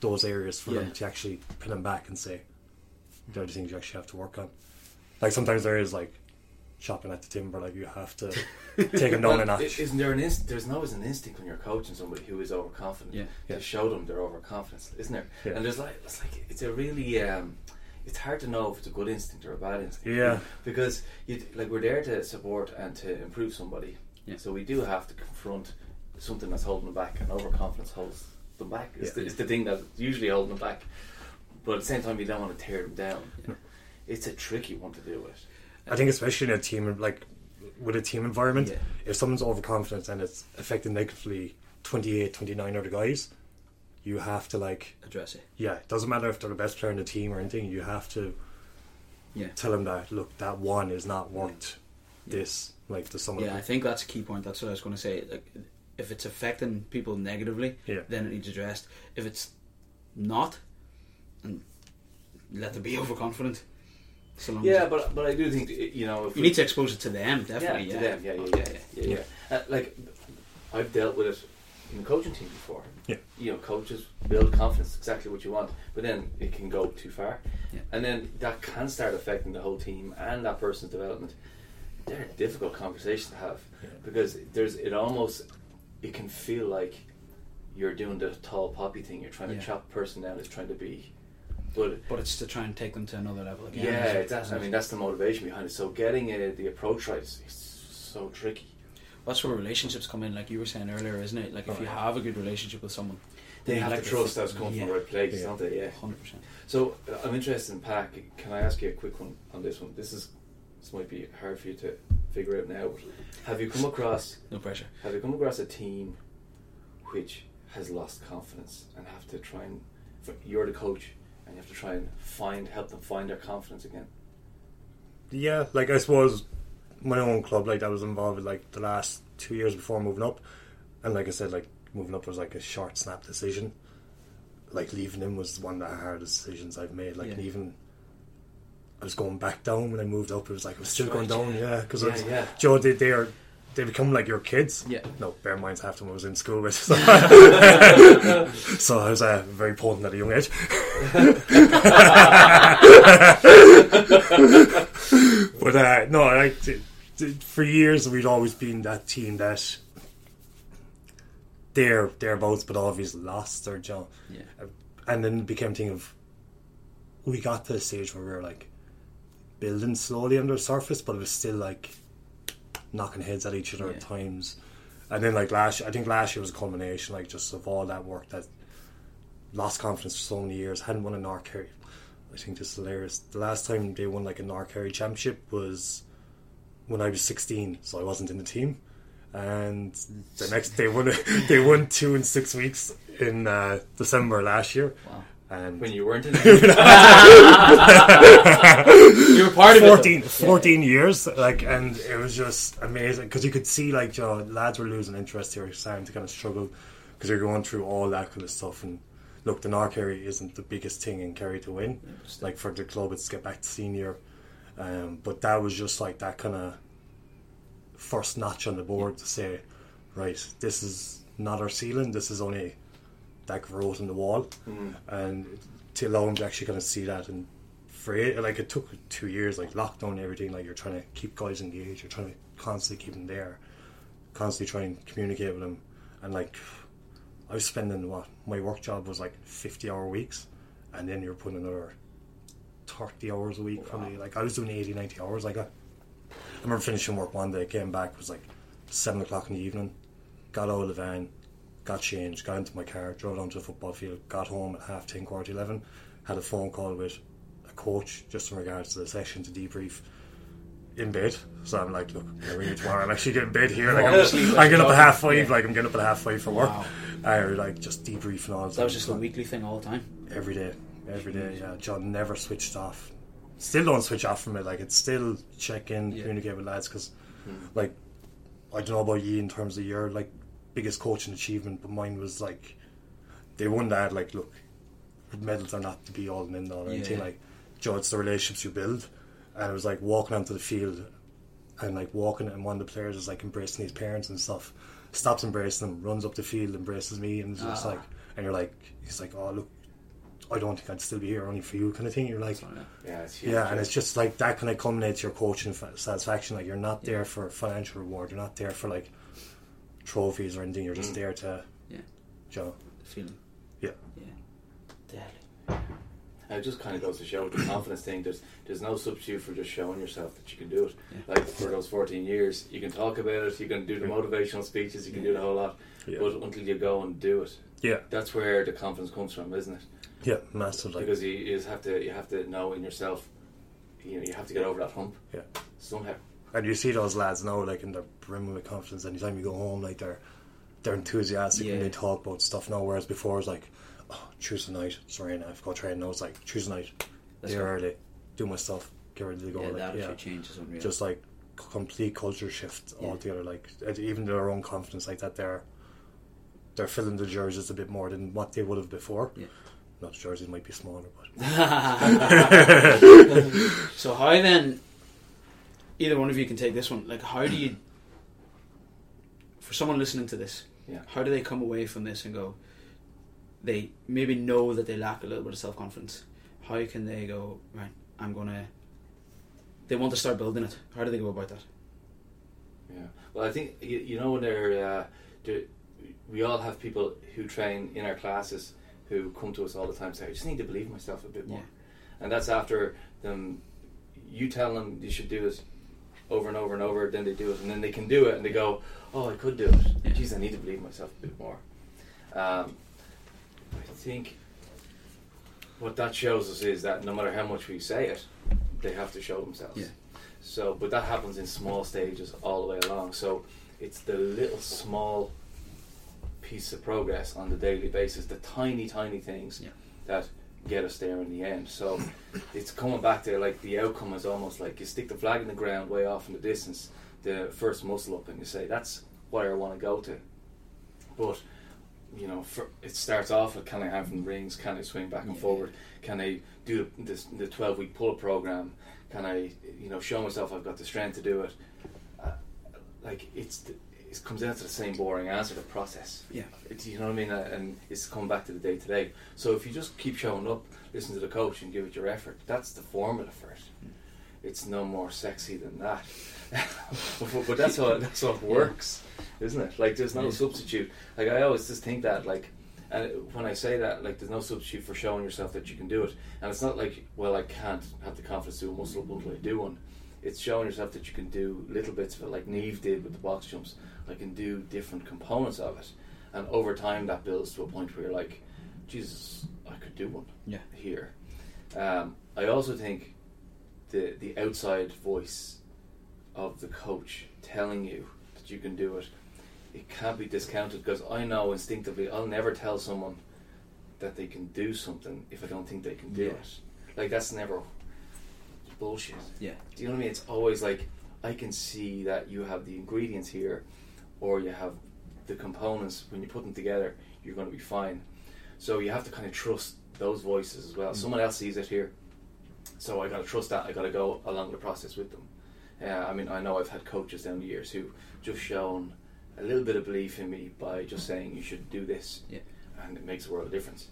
those areas for Yeah. them to actually pin them back and say, they're the things you actually have to work on. Like sometimes there is like chopping at the timber, like you have to take them down Well, a notch. i- Isn't there an inst- There's always an instinct when you're coaching somebody who is overconfident Yeah. Yeah. to show them their overconfidence, isn't there? Yeah. And there's like it's like it's a really um, it's hard to know if it's a good instinct or a bad instinct. Yeah. Because you like we're there to support and to improve somebody. Yeah. So we do have to confront something that's holding them back, and overconfidence holds them back. It's, Yeah. the, it's the thing that's usually holding them back. But at the same time, you don't want to tear them down. Yeah. It's a tricky one to deal with. I think especially in a team like with a team environment, Yeah. if someone's overconfident and it's affecting negatively 28, 29 other guys, you have to like address it. yeah, it doesn't matter if they're the best player in the team or anything, you have to Yeah. tell them that look, that one is not worth Yeah. this. Like the some of Yeah, I think that's a key point. That's what I was going to say. Like, if it's affecting people negatively, Yeah. then it needs addressed. If it's not, and let them be overconfident. So long Yeah, as but but I do think you know if you we- need to expose it to them. Definitely, yeah, yeah, to them. Yeah, yeah, Okay, yeah, yeah, yeah. Uh, like I've dealt with it in the coaching team before. Yeah. You know, coaches build confidence, exactly what you want, but then it can go too far. Yeah. And then that can start affecting the whole team and that person's development. They're difficult conversations to have Yeah. because there's it almost it can feel like you're doing the tall poppy thing. You're trying Yeah. to chop the person down. It's trying to be, but But it's to try and take them to another level again. yeah, isn't it? that's, I mean that's the motivation behind it. So getting uh, the approach right is, is so tricky. that's where relationships come in, like you were saying earlier, isn't it? Like if you have a good relationship with someone, They have like the trust that's coming yeah. from the right place, Yeah. don't they? Yeah. hundred percent. So uh, I'm interested in Pac. Can I ask you a quick one on this one? This is this might be hard for you to figure it out now. Have you come across No pressure. have you come across a team which has lost confidence and have to try and you're the coach and you have to try and find help them find their confidence again? Yeah, like I suppose my own club, like I was involved with like the last two years before moving up, and like I said, like moving up was like a short snap decision. Like leaving him was one of the hardest decisions I've made. Like Yeah. even I was going back down when I moved up. It was like I was still That's going down, yeah, because Yeah, yeah. Joe, they they are they become like your kids. Yeah. No, bear in mind half of them I was in school with, so, so I was uh, very potent at a young age. but uh, no, like for years we'd always been that team that they're thereabouts, but obviously lost their job, Yeah. and then it became a thing of we got to the stage where we were like building slowly under the surface, but it was still like knocking heads at each other Yeah. at times. And then like last, year, I think last year was a culmination, like just of all that work that lost confidence for so many years. Hadn't won a North Kerry. I think this is hilarious. The last time they won like a North Kerry championship was when I was sixteen, so I wasn't in the team. And the next they won they won two in six weeks in uh, December last year. Wow. And When you weren't in You were part of 14, it. 14 years like and it was just amazing because you could see like you know, lads were losing interest here starting to kind of struggle because you're going through all that kind of stuff and look the North Kerry isn't the biggest thing in Kerry to win like for the club it's to get back to senior um, but that was just like that kind of first notch on the board to say right this is not our ceiling this is only that growth in the wall Mm. and to allow them to actually kind of see that and for it, like it took two years, like lockdown and everything. Like you're trying to keep guys engaged, you're trying to constantly keep them there, constantly trying to communicate with them, and like I was spending what my work job was like fifty hour weeks, and then you're putting another thirty hours a week probably. Like I was doing 80, 90 hours. Like I, I remember finishing work one day, came back was like seven o'clock in the evening, got out of the van, got changed, got into my car, drove down to the football field, got home at half ten, quarter eleven, had a phone call with a coach just in regards to the session to debrief in bed. So I'm like, look, I'm you tomorrow. I'm actually getting bed here. Like I'm, oh, Sleep I'm getting up at half five. Yeah. Like I'm getting up at half five for work. Wow. I like just debriefing all. the That was just a weekly thing all the time. every day, every day. Yeah, John never switched off. Still don't switch off from it. Like it's still check in, Yeah. communicate with lads because, hmm. like, I don't know about you in terms of your like biggest coaching achievement, but mine was like they won that. Like, look, medals are not to be all and end all or Yeah. anything. Like, Joe, it's the relationships you build, and it was like walking onto the field and like walking, and one of the players is like embracing his parents and stuff. Stops embracing them, runs up the field, embraces me, and it's just Ah. like, and you're like, he's like, oh look, I don't think I'd still be here only for you, kind of thing. You're like, Yeah, it's yeah, and it's just like that kind of culminates your coaching fa- satisfaction. Like you're not there for financial reward, you're not there for like trophies or anything. You're just mm. there to, Yeah. Joe. The feeling. Yeah. Yeah. Deadly. It just kind of goes to show with the confidence thing. There's there's no substitute for just showing yourself that you can do it. Yeah. Like for those 14 years, you can talk about it, you can do the motivational speeches, you can do the whole lot, Yeah. but until you go and do it, Yeah, that's where the confidence comes from, isn't it? yeah, massively. Because you, you just have to you have to know in yourself, you know, you have to get over that hump yeah. somehow. And you see those lads now, like, and they're brimming with confidence. Anytime you go home, like, they're they're enthusiastic Yeah. and they talk about stuff now. Whereas before, it's like, oh, Tuesday night, it's raining, I have to go train. Now it's like, Tuesday night, Let's there early, do my stuff, get ready to go. Yeah, like, that yeah. changes unreal. Just like complete culture shift Yeah. altogether. Like, even their own confidence, like that, they're they're filling the jerseys a bit more than what they would have before. Yeah. Not the jerseys might be smaller, but so how then? Either one of you can take this one. Like, how do you, for someone listening to this, Yeah. how do they come away from this and go? They maybe know that they lack a little bit of self confidence. How can they go right? I'm gonna. They want to start building it. How do they go about that? Yeah. Well, I think you, you know when they're, uh, they're we all have people who train in our classes who come to us all the time and say, "I just need to believe myself a bit more," and that's after them. You tell them you should do it over and over and over, then they do it, and then they can do it, and they go, "Oh, I could do it." Yeah. Geez, I need to believe myself a bit more. Um, I think what that shows us is that no matter how much we say it, they have to show themselves. Yeah. So, but that happens in small stages all the way along. So, it's the little small piece of progress on the daily basis, the tiny, tiny things Yeah. that get us there in the end. So, it's coming back to like the outcome is almost like you stick the flag in the ground way off in the distance, the first muscle up, and you say that's where I want to go to. But you know, for, it starts off with can I have them rings? Can I swing back and forward? Can I do this, the twelve week pull up program? Can I, you know, show myself I've got the strength to do it? Uh, like it's the, it comes down to the same boring answer, the process. Yeah. You know what I mean? Uh, and it's come back to the day to day. So if you just keep showing up, listen to the coach, and give it your effort, that's the formula for it. It's no more sexy than that. but, but that's how that's how it works, isn't it? Like there's no Yeah. substitute. Like I always just think that like. And when I say that, like, there's no substitute for showing yourself that you can do it. And it's not like, well, I can't have the confidence to do a muscle up until I do one. It's showing yourself that you can do little bits of it, like Neve did with the box jumps. I can do different components of it. And over time, that builds to a point where you're like, Jesus, I could do one Yeah. here. Um, I also think the the outside voice of the coach telling you that you can do it, it can't be discounted because I know instinctively I'll never tell someone that they can do something if I don't think they can do Yeah. it. Like that's never bullshit. Yeah. Do you know what I mean? It's always like I can see that you have the ingredients here, or you have the components. When you put them together, you're going to be fine. So you have to kind of trust those voices as well. Mm. Someone else sees it here, so I got to trust that. I got to go along the process with them. Yeah, I mean, I know I've had coaches down the years who just shown a little bit of belief in me by just saying you should do this, Yeah. and it makes a world of difference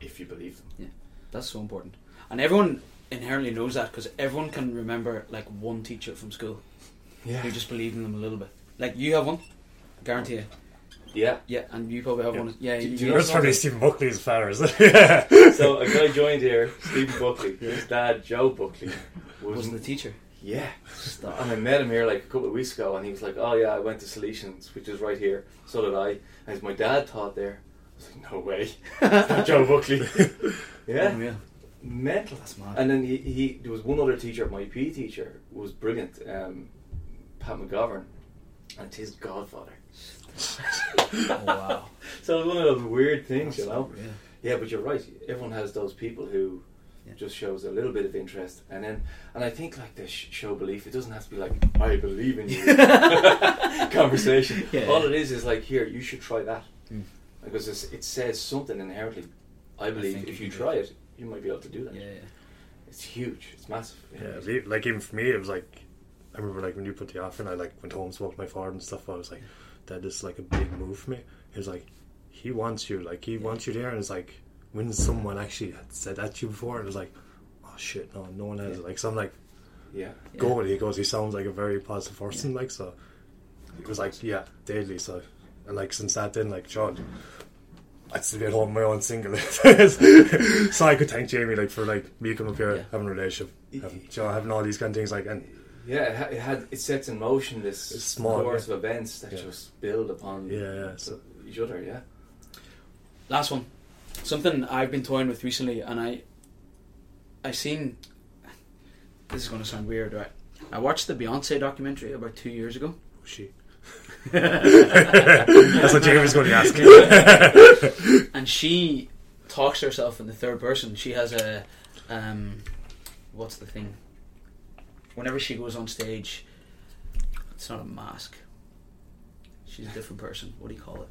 if you believe them. Yeah, that's so important. And everyone inherently knows that because everyone can remember like one teacher from school Yeah, who just believed in them a little bit. Like you have one, guarantee you. yeah. Yeah, and you probably have Yeah. one. Yeah, Do- you, do you you- know That's probably Stephen Buckley's father, is it? yeah. so a guy joined here, Stephen Buckley. His dad, Joe Buckley, was was the teacher. yeah. Stop. And I met him here like a couple of weeks ago, and he was like, "Oh yeah, I went to Solutions, which is right here. So did I." And his- my dad taught there. I was like, "No way, It's not Joe Buckley." yeah, Unreal. Mental. That's mad. And then he, he there was one other teacher, my PE teacher, was brilliant, um, Pat McGovern, and his godfather. oh, wow. So it's one of those weird things, That's you know. unreal. Yeah, but you're right. Everyone has those people who Yeah. just shows a little bit of interest, and then and I think like this show belief. It doesn't have to be like I believe in you conversation. Yeah. All it is is like here you should try that Mm. because it's, it says something inherently. I believe think if you you try it, you might be able to do that. Yeah, yeah. It's huge. It's massive. Yeah, le- like even for me, it was like I remember like when you put the offer and I like went home, spoke to my father and stuff. I was like, that is like a big move for me." He was like, "He wants you, like he Yeah. wants you there," and it's like when someone actually had said that to you before, it was like, "Oh shit, no, no one has." Yeah. Like so, I'm like, Yeah. "Go with it." He goes, "He sounds like a very positive person." Like so, it was like, "Yeah, daily." So, and like since that, then like John. I'd still be at home my own single, so I could thank Jamie like for like me coming up here, Yeah. having a relationship, having, you know, having all these kind of things like and Yeah, it, had it sets in motion this small, course yeah. of events that Yeah. just build upon Yeah, yeah, so- each other. Yeah. Last one. Something I've been toying with recently, and I, I seen. This is going to sound weird, right? I watched the Beyonce documentary about two years ago. Oh, she. That's what Jamie was going to ask. and she talks to herself in the third person. She has a, um, what's the thing? Whenever she goes on stage, it's not a mask. She's a different person. What do you call it?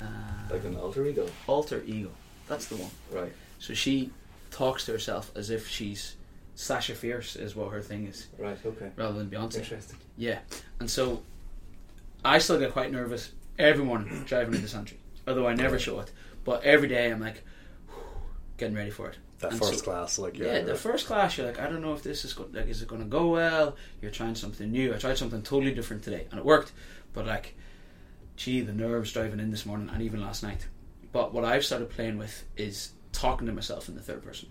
Uh, Like an alter ego. alter ego. That's the one. Right. So she talks to herself as if she's Sasha Fierce, is what her thing is, Right. Okay. rather than Beyonce. Interesting. Yeah, and so I still get quite nervous every morning driving into Santry, although I never show it. But every day I'm like getting ready for it. That And first so- class, like Yeah, yeah, the first class, you're like, I don't know if this is go- like, is it going to go well? You're trying something new. I tried something totally different today, and it worked. But like, gee, the nerves driving in this morning, and even last night. But what I've started playing with is talking to myself in the third person.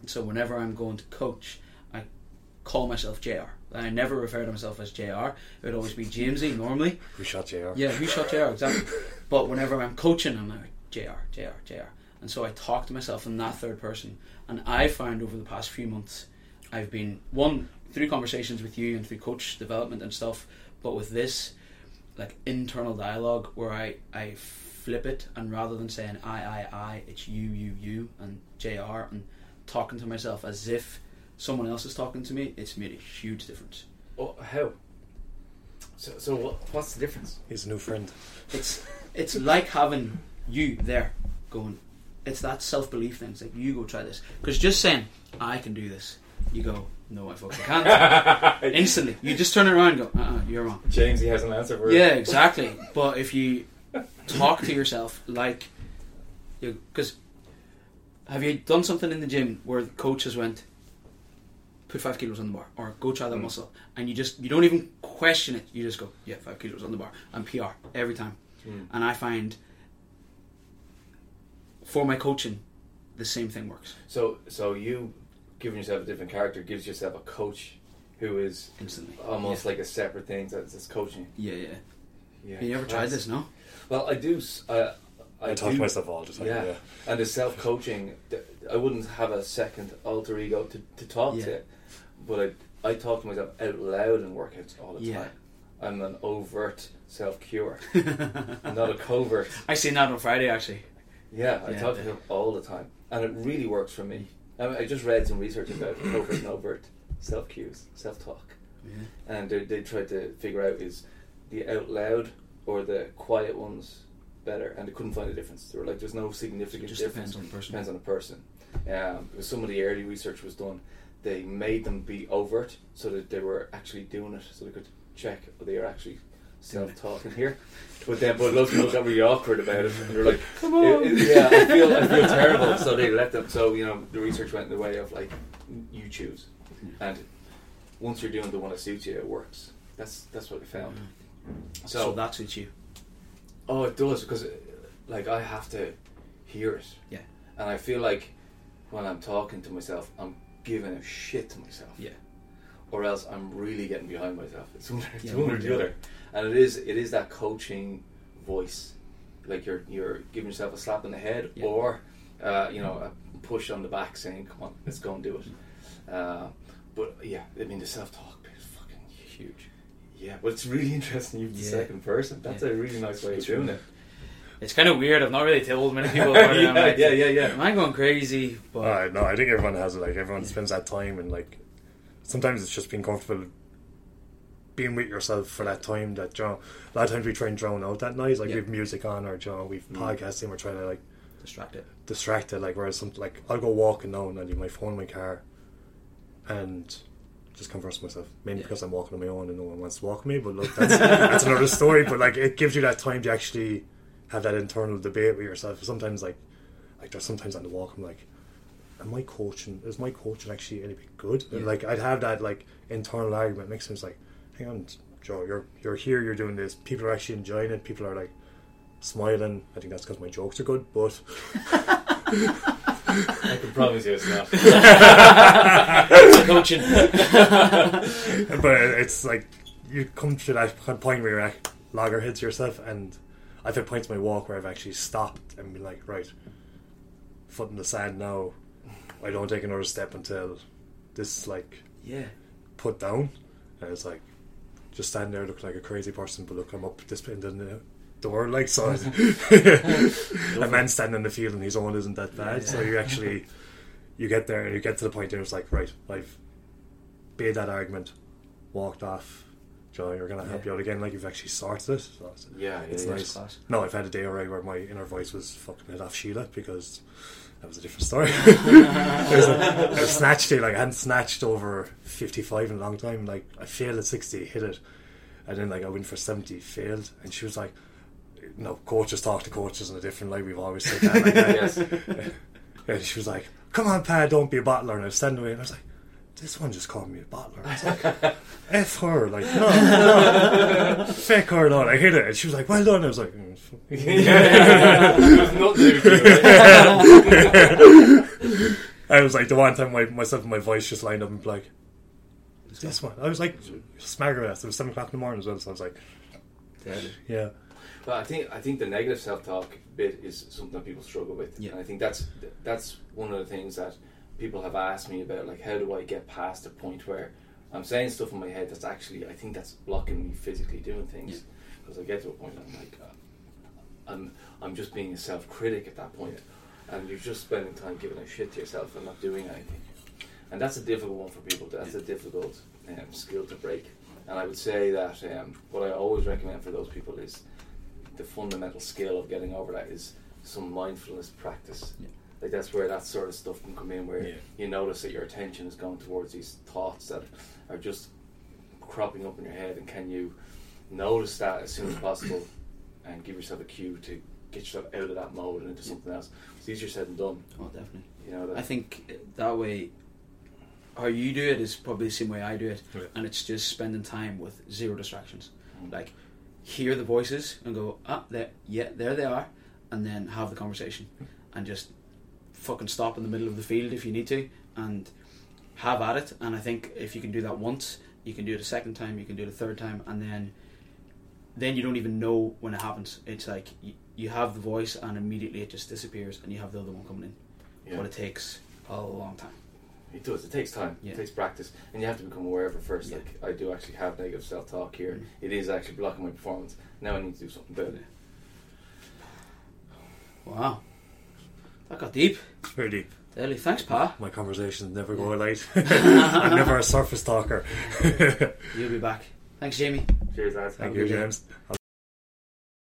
And so whenever I'm going to coach, I call myself JR. I never refer to myself as JR. It would always be Jamesy normally. who shot JR? Yeah, who shot JR exactly? but whenever I'm coaching, I'm like JR, JR, JR, and so I talk to myself in that third person. And I found over the past few months, I've been one through conversations with you and through coach development and stuff, but with this like internal dialogue where I I flip it and rather than saying I I I, it's you you you and JR and talking to myself as if someone else is talking to me, it's made a huge difference. Oh, how? So, so what, what's the difference? He's a new friend. it's it's like having you there going it's that self-belief thing it's like you go try this because just saying I can do this you go no I fucking can't instantly you just turn it around and go uh-uh you're wrong James, he has an answer for it. yeah exactly but if you talk to yourself like you because have you done something in the gym where the coach has went put five kilos on the bar or go try that Mm. muscle and you just you don't even question it you just go yeah five kilos on the bar and PR every time Mm. and I find for my coaching the same thing works So, so you giving yourself a different character gives yourself a coach who is instantly almost yeah. like a separate thing that's, that's coaching. yeah yeah Yeah, you ever tried this no Well, I do. Uh, I, I, talk do, to myself all the time. Yeah. Yeah, and the self coaching, I wouldn't have a second alter ego to, to talk Yeah. to, but I I talk to myself out loud in workouts all the Yeah. time. I'm an overt self cure, not a covert. I seen that on Friday actually Yeah, I Yeah. talk to him all the time, and it really works for me. I, I just read some research about covert and overt self cues, self talk, yeah. and they, they tried to figure out is the out loud or the quiet ones better, and they couldn't find a difference. They were like, "There's no significant just difference." depends on the person Depends on the person. Um, some of the early research was done, they made them be overt so that they were actually doing it, so they could check that they are actually self-talking here. But then, but lots of people got really awkward about it, and they're like, Come "It- it- "Yeah, I feel, I feel terrible." So they let them. So you know, the research went in the way of like, you choose, hmm. and once you're doing the one that suits you, it works. That's that's what we found. Hmm. so, So, that suits you Oh, it does because, like, I have to hear it. Yeah. And I feel like when I'm talking to myself, I'm giving a shit to myself. Yeah. Or else I'm really getting behind myself. It's one, it's Yeah, one or or the the other. And it is it is that coaching voice, like you're you're giving yourself a slap in the head, Yeah. or uh, you know a push on the back, saying, "Come on, let's go and do it." Uh, but yeah, I mean the self talk is fucking huge. Yeah, but it's really interesting. You're the Yeah. second person. That's Yeah. a really nice way It's of doing it. It's kind of weird I've not really told many people about it I'm yeah, like, yeah, yeah, yeah. am I going crazy but Uh, no, I think everyone has it. Like everyone spends that time, and like sometimes it's just being comfortable being with yourself for that time. That you know, a lot of times we try and drown out that noise. Like Yeah. we have music on, or you know, we've Mm. podcasting. We're trying to like distract it. distract it. Like whereas some like I'll go walking now and I leave my phone in my car, and just converse with myself. Mainly Yeah. because I'm walking on my own and no one wants to walk with me. But look, that's, that's another story. But like it gives you that time to actually have that internal debate with yourself. Sometimes like like there's sometimes on the walk I'm like, am I coaching? Is my coaching actually any bit good? And Yeah. like I'd have that like internal argument. Next time it's like, hang on, Joe, you're you're here, you're doing this. People are actually enjoying it. People are like smiling. I think that's because my jokes are good, but I can promise you it's not. coaching but it's like you come to that point where you're at loggerheads yourself, and I've had points in my walk where I've actually stopped and been like, right, foot in the sand now. I don't take another step until this is like yeah put down, and it's like just stand there looking like a crazy person, but look, I'm up this in the door, like so. a man standing in the field and his own isn't that bad, so you actually you get there and you get to the point where it's like, right, I've made that argument, walked off. Joe, you're gonna help Yeah. you out again, like you've actually sorted it. So it's, Yeah, it's yeah, yeah. nice. class. No, I've had a day already where my inner voice was fucking it off Sheila because that was a different story. it, was a, it snatch day, like I hadn't snatched over 55 in a long time. Like I failed at 60, hit it, and then like I went for seventy, failed, and she was like, "No, coaches talk to coaches in a different way. We've always said that." Like that. yes. And she was like, "Come on, Pa, don't be a bottler." And I was standing away, and I was like, "This one just called me a bottler." I was like, "F her, like no, no, feck her, no." I hit it, and she was like, "Well done." I was like, mm, fuck. There's nothing to do with it. I was like, the one time my, myself and my voice just lined up and be like, "This one." I was like, smacker ass. It was seven o'clock in the morning as well, so I was like, "Yeah." But I think I think the negative self talk bit is something that people struggle with. Yeah. And I think that's that's one of the things that people have asked me about. Like, how do I get past the point where I'm saying stuff in my head that's actually I think that's blocking me physically doing things. Yeah. Because I get to a point I'm like, uh, I'm I'm just being a self critic at that point, and you're just spending time giving a shit to yourself and not doing anything. And that's a difficult one for people. That's a difficult um, skill to break. And I would say that um, what I always recommend for those people is the fundamental skill of getting over that is some mindfulness practice. Like that's where that sort of stuff can come in, where Yeah. you notice that your attention is going towards these thoughts that are just cropping up in your head, and can you notice that as soon as possible and give yourself a cue to get yourself out of that mode and into something else. It's easier said than done. Oh, definitely. You know that. I think that way, how you do it is probably the same way I do it, and it's just spending time with zero distractions. Mm. Like, hear the voices and go, ah, there, yeah, there they are, and then have the conversation, and just fucking stop in the middle of the field if you need to, and have at it. And I think if you can do that once, you can do it a second time, you can do it a third time, and then then you don't even know when it happens. It's like you, you have the voice, and immediately it just disappears, and you have the other one coming in. Yeah. But it takes a long time. It does. It takes time. Yeah. It takes practice, and you have to become aware of it first. Yeah. Like I do actually have negative self-talk here. Mm. It is actually blocking my performance. Now I need to do something about it. Wow. That got deep. It's very deep. Deadly. Thanks, Pa. My conversations never go light. I'm never a surface talker. You'll be back. Thanks, Jamie. Cheers, lads. Thank Have you, good day. James.